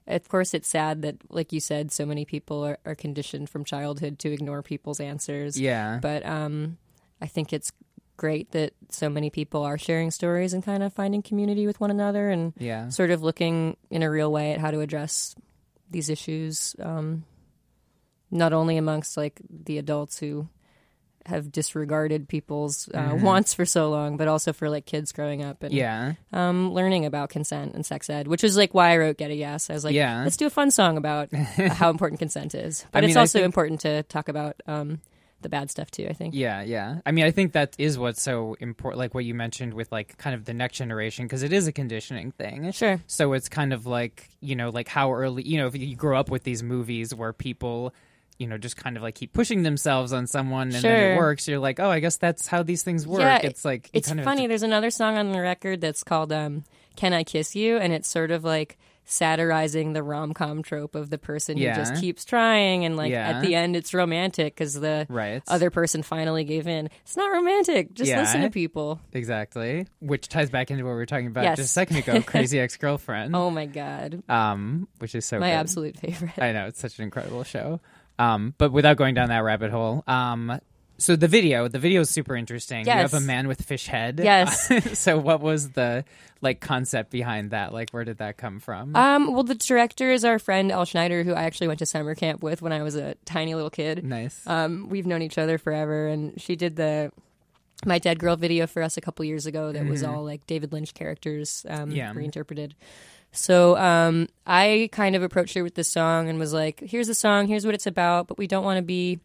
of course, it's sad that, like you said, so many people are, are conditioned from childhood to ignore people's answers. Yeah. But um, I think it's great that so many people are sharing stories and kind of finding community with one another and Yeah. sort of looking in a real way at how to address these issues. Um, not only amongst like the adults who have disregarded people's uh, Mhm. wants for so long, but also for like kids growing up and Yeah. um, learning about consent and sex ed, which is like why I wrote Get a Yes. I was like, Yeah. let's do a fun song about how important consent is, but I it's mean, also think- important to talk about um, the bad stuff too. I think. Yeah, yeah. I mean, I think that is what's so important, like what you mentioned with like kind of the next generation, because it is a conditioning thing. Sure. So it's kind of like you know, like how early you know, if you grow up with these movies where people. You know, just kind of like keep pushing themselves on someone, and then it works. You're like, oh, I guess that's how these things work. Yeah, it's like it's kind of funny. to- There's another song on the record that's called um, "Can I Kiss You," and it's sort of like satirizing the rom com trope of the person Yeah. who just keeps trying, and like Yeah. at the end it's romantic because the Right. other person finally gave in. It's not romantic. Just Yeah. listen to people. Exactly. Which ties back into what we were talking about Yes. just a second ago, Crazy Ex Girlfriend. Oh my god, Um, which is so my good. absolute favorite. I know it's such an incredible show. Um, but without going down that rabbit hole, um, so the video, the video is super interesting. You have a man with fish head. Yes. so what was the like concept behind that? Like, where did that come from? Um, well, the director is our friend El Schneider, who I actually went to summer camp with when I was a tiny little kid. Nice. Um, we've known each other forever, and she did the My Dead Girl video for us a couple years ago. That was Mhm. all like David Lynch characters um, Yeah. reinterpreted. So um, I kind of approached her with this song and was like, "Here's the song. Here's what it's about, but we don't want to be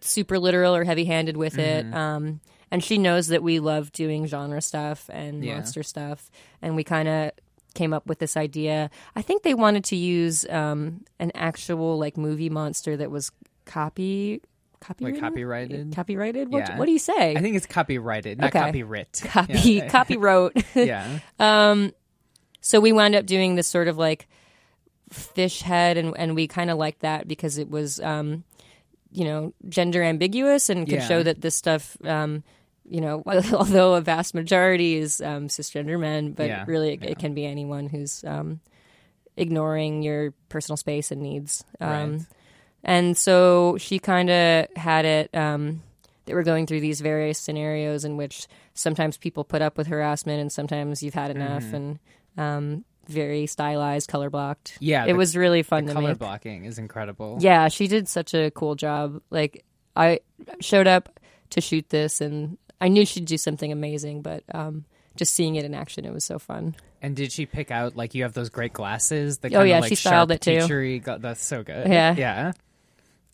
super literal or heavy-handed with Mhm. it." Um, and she knows that we love doing genre stuff and Yeah. monster stuff, and we kind of came up with this idea. I think they wanted to use um, an actual like movie monster that was copy copyrighted. copyrighted? Copyrighted. What, Yeah. what do you say? I think it's copyrighted, not Okay. copyright. Copy Yeah. copywrote. Yeah. Um, so we wound up doing this sort of like fish head, and and we kind of liked that because it was, um, you know, gender ambiguous and could Yeah. show that this stuff. Um, you know, although a vast majority is um, cisgender men, but Yeah, really it, it can be anyone who's um, ignoring your personal space and needs. Um, Right. And so she kind of had it um, that we're going through these various scenarios in which sometimes people put up with harassment and sometimes you've had enough Mhm. and um, very stylized, color blocked. Yeah, it the- was really fun the to color make. blocking is incredible. Yeah, she did such a cool job. Like I showed up to shoot this and I knew she'd do something amazing, but um, just seeing it in action, it was so fun. And did she pick out like you have those great glasses? The Oh, yeah, like, she styled it, too. gla- That's so good. Yeah. yeah.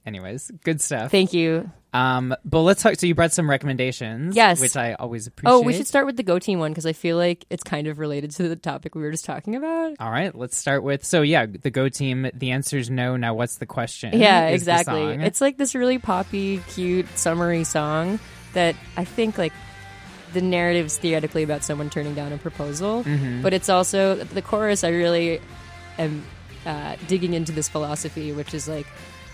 Anyways, good stuff. Thank you. Um, but let's talk. So you brought some recommendations, Yes. which I always appreciate. Oh, we should start with the Go Team one because I feel like it's kind of related to the topic we were just talking about. All right, let's start with. So yeah, the Go Team. The answer is no. Now, what's the question? Yeah, exactly. It's like this really poppy, cute, summery song that I think like the narrative's theoretically about someone turning down a proposal, Mhm. but it's also the chorus. I really am uh, digging into this philosophy, which is like,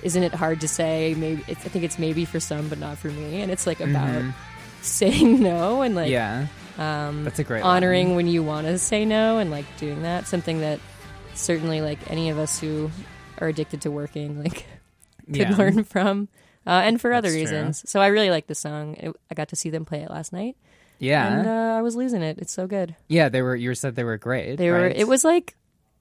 isn't it hard to say? Maybe it's, I think it's maybe for some, but not for me. And it's like about Mhm. saying no and like yeah, um, That's a great honoring line. when you want to say no and like doing that. Something that certainly like any of us who are addicted to working like could Yeah. learn from, uh, and for other That's true. reasons. So I really like the song. It, I got to see them play it last night. Yeah. and uh, I was losing it. It's so good. yeah. They were. You said they were great. They were. It was like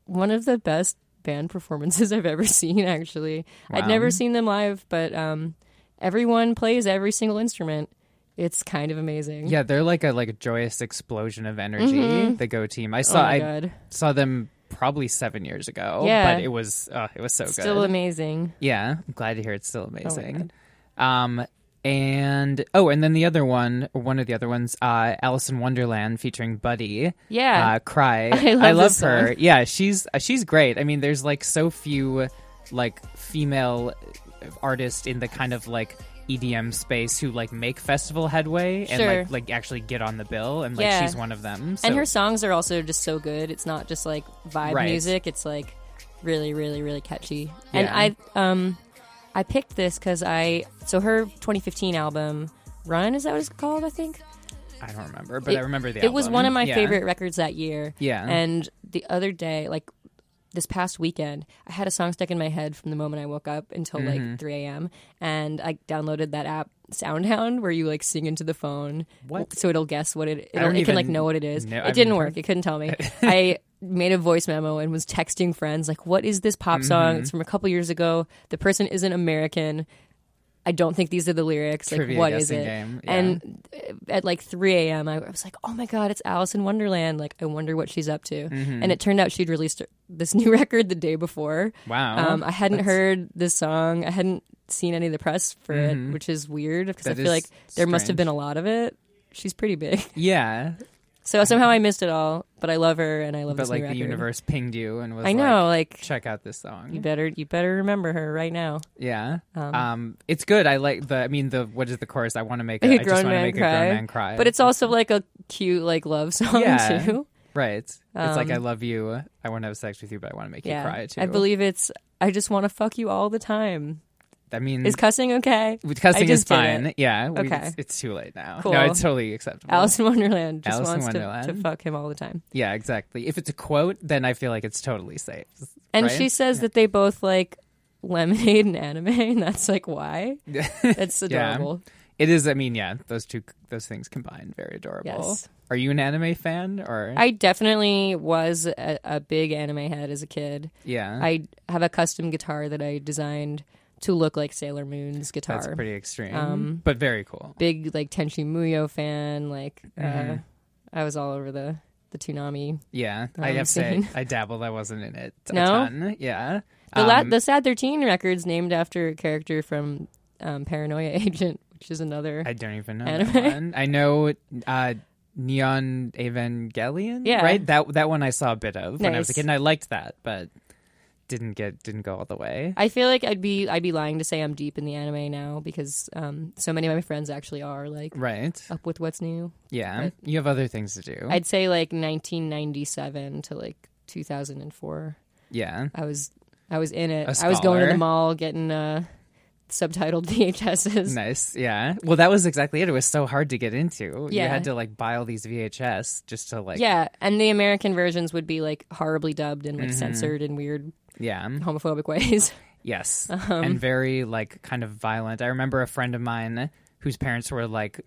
one of the best band performances I've ever seen. Actually, I'd never seen them live, but um, everyone plays every single instrument. It's kind of amazing. Yeah, they're like a like a joyous explosion of energy. Mhm. The Go Team. I Oh saw. my I saw them probably seven years ago. Yeah. but it was. Uh, it was so good. Still amazing. Yeah, I'm glad to hear it's still Oh amazing. um, and oh, and then the other one, or one of the other ones, uh, Alison Wonderland featuring Buddy. Yeah. uh, cry. I love this her. song. Yeah, she's uh, she's great. I mean, there's like so few like female artists in the kind of like EDM space who like make festival headway and Sure. like like actually get on the bill, and like Yeah. she's one of them. So. And her songs are also just so good. It's not just like vibe Right. music. It's like really, really, really catchy. And I um I picked this because I so her 2015 album Run is that what it's called? I think. I don't remember, but It- I remember the. It was one of my Yeah. favorite records that year. Yeah. And the other day, like this past weekend, I had a song stuck in my head from the moment I woke up until Mhm. like 3 a.m. And I downloaded that app Soundhound where you like sing into the phone. What? So it'll guess what it. It'll, it can like know what it is. it didn't work. It couldn't tell me. I made a voice memo and was texting friends like, "What is this pop song? It's from a couple years ago. The person isn't American." I don't think these are the lyrics. Like, what is it? yeah. And at like 3 a.m., I was like, oh my God, it's Alison Wonderland. Like, I wonder what she's up to. Mhm. And it turned out she'd released this new record the day before. Wow. Um, I hadn't That's- heard this song. I hadn't seen any of the press for Mhm. it, which is weird because I feel like there must have been a lot of it. She's pretty big. Yeah. So somehow I missed it all, but I love her and I love But this like the universe pinged you and was I know, like, check out this song. You better you better remember her right now. Yeah. Um, Um, it's good. I like the I mean the what is the chorus? I want to make a, A I just want to man make cry. a grown man cry. But it's also like a cute like love song yeah. too. Right. It's like Um, I love you. I want to have sex with you, but I want to make Yeah, you cry too. I believe it's. I just want to fuck you all the time. I mean, Is cussing okay? Cussing is fine. Yeah. we- Okay. it's, it's too late now. Cool. No, it's totally acceptable. Alison Wonderland just Alice wants to, to fuck him all the time. Yeah, exactly. If it's a quote, then I feel like it's totally safe. And right? she says that they both like lemonade and anime, and that's like why. it's Yeah. adorable. It is. I mean, yeah, those two those things combined, very adorable. Yes. Are you an anime fan or? I definitely was a, a big anime head as a kid. Yeah. I have a custom guitar that I designed to look like Sailor Moon's guitar. That's pretty extreme, Um, but very cool. Big like Tenchi Muyo fan. Like uh, Mhm. I was all over the the Toonami. Yeah, I um, have to say. I dabbled. I wasn't in it. A No? ton. Yeah. The, la- Um, the Sad Thirteen record's named after a character from um, Paranoia Agent, which is another. I don't even know anime. I know uh, Neon Evangelion. Yeah. right. That that one I saw a bit of when I was a kid, and I liked that, but didn't get didn't go all the way. I feel like I'd be I'd be lying to say I'm deep in the anime now because um, so many of my friends actually are like Right. up with what's new. Yeah, But you have other things to do. I'd say like 1997 to like 2004. Yeah. I was I was in it. I was going to the mall getting uh, subtitled VHSs. Nice. Yeah. Well, that was exactly it. It was so hard to get into. Yeah. You had to like buy all these VHS just to like. yeah, and the American versions would be like horribly dubbed and like Mhm. censored in weird Yeah. homophobic ways. Yes. Um, and very like kind of violent. I remember a friend of mine whose parents were like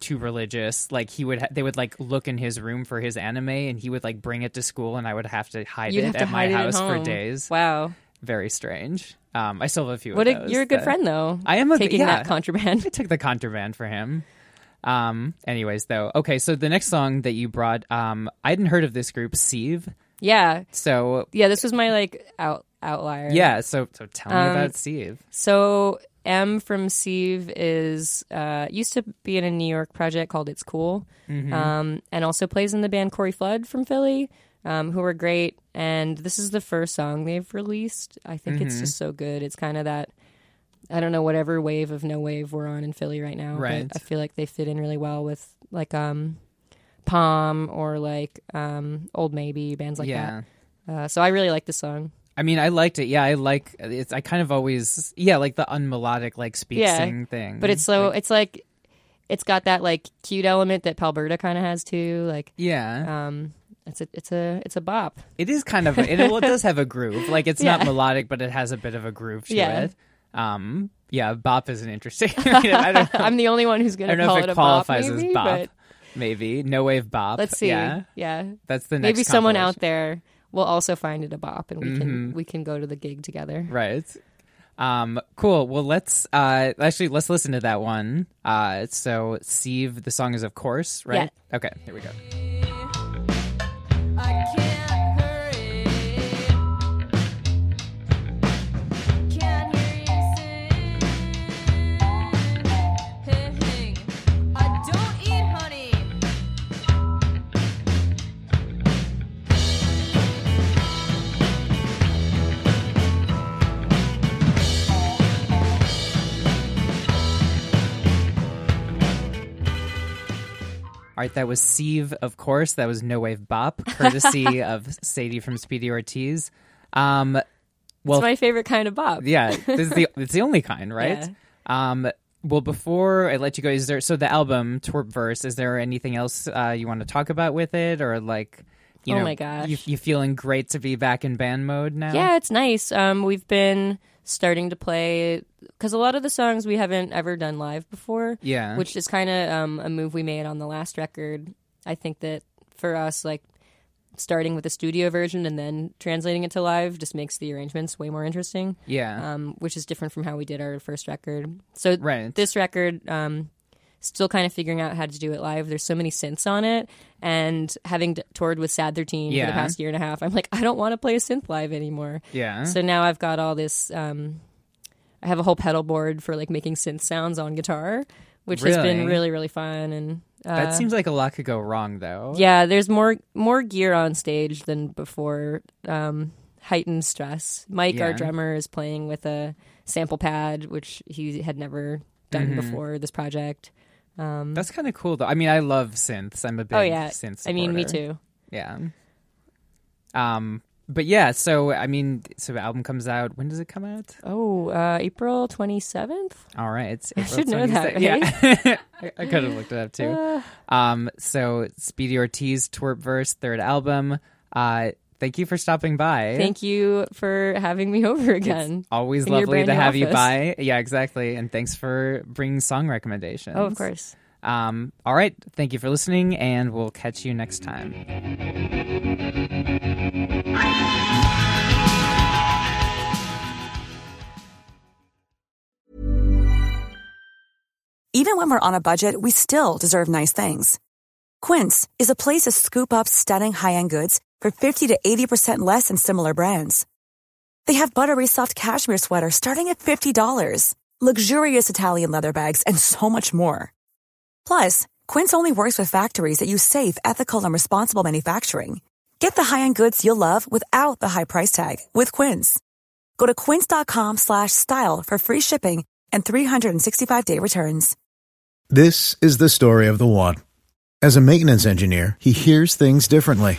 too religious. Like he would, ha- they would like look in his room for his anime, and he would like bring it to school, and I would have to hide You'd it to at my hide it at house for days. Wow. Very strange. Um, I still have a few. What of a- you're a good that- friend, though, I am a, taking yeah. that contraband. I took the contraband for him. Um. Anyways, though, okay. So the next song that you brought, um, I hadn't heard of this group, Sieve. Yeah. So Yeah, this was my like out outlier. yeah. So so tell me Um, about Sieve. So M from Sieve is uh, used to be in a New York project called It's Cool, Mhm. um, and also plays in the band Corey Flood from Philly, um, who are great. And this is the first song they've released. I think it's Mhm. just so good. It's kind of that I don't know whatever wave of no wave we're on in Philly right now. but Right. I feel like they fit in really well with like um, Palm or like um, Old Maybe bands like Yeah. that. Uh, so I really like this song. I mean, I liked it. Yeah, I like it's. I kind of always, yeah, like the unmelodic, like speak yeah, sing thing. But it's so it's like it's got that like cute element that Palberta kind of has too. Like yeah, um, it's a it's a it's a bop. it is kind of. A, it, well, it does have a groove. Like it's not melodic, but it has a bit of a groove to Yeah. it. Um, yeah, bop is an interesting. I, mean, I don't know. I'm the only one who's gonna don't know call if it it a bop, qualifies maybe, as bop. but Maybe no wave bop. let's see. Yeah, Yeah, that's the next. maybe someone out there will also find it a bop, and we Mhm. can we can go to the gig together. Right. Um, cool. Well, let's uh, actually let's listen to that one. Uh, so, Sieve, the song is of course, right? Okay, here we go. All right, that was Sieve, of course. That was No Wave Bop, courtesy of Sadie from Speedy Ortiz. Um, well, it's my favorite kind of bop. yeah, this is the it's the only kind, right? Yeah. Um, well, before I let you go, is there so the album Twerp Verse? Is there anything else uh, you want to talk about with it, or like, you Oh know, my gosh. you, you feeling great to be back in band mode now? Yeah, it's nice. Um, we've been starting to play because a lot of the songs we haven't ever done live before. Yeah. which is kind of um, a move we made on the last record. I think that for us, like starting with the studio version and then translating it to live just makes the arrangements way more interesting. Yeah. Um, which is different from how we did our first record. So Right. this record, um, still kind of figuring out how to do it live. There's so many synths on it, and having d- toured with Sad 13 for the past year and a half, I'm like, I don't want to play a synth live anymore. Yeah. So now I've got all this. Um, I have a whole pedal board for like making synth sounds on guitar, which has been Really? really really fun. And uh, that seems like a lot could go wrong, though. yeah, there's more more gear on stage than before. Um, heightened stress. Mike, our drummer, is playing with a sample pad, which he had never done Mhm. before this project. Um, That's kind of cool, though. I mean, I love synths. I'm a big oh yeah, synth. I mean, me too. Yeah. Um, but yeah, so I mean, so the album comes out. When does it come out? Oh, uh, April twenty seventh. All right, it's I April should know that, 26th. Yeah, I, I could have looked it up too. Uh. um, so Speedy Ortiz, Twerp Verse, third album. Uh, thank you for stopping by. Thank you for having me over again. Always lovely to new have you by. Yeah, exactly. And thanks for bringing song recommendations. Oh, of course. Um, all right. Thank you for listening, and we'll catch you next time. Even when we're on a budget, we still deserve nice things. Quince is a place to scoop up stunning high-end goods for 50 to 80% less than similar brands. They have buttery soft cashmere sweaters starting at $50, luxurious Italian leather bags, and so much more. Plus, Quince only works with factories that use safe, ethical, and responsible manufacturing. Get the high-end goods you'll love without the high price tag with Quince. Go to quince.com slash style for free shipping and 365-day returns. This is the story of the one. As a maintenance engineer, he hears things differently.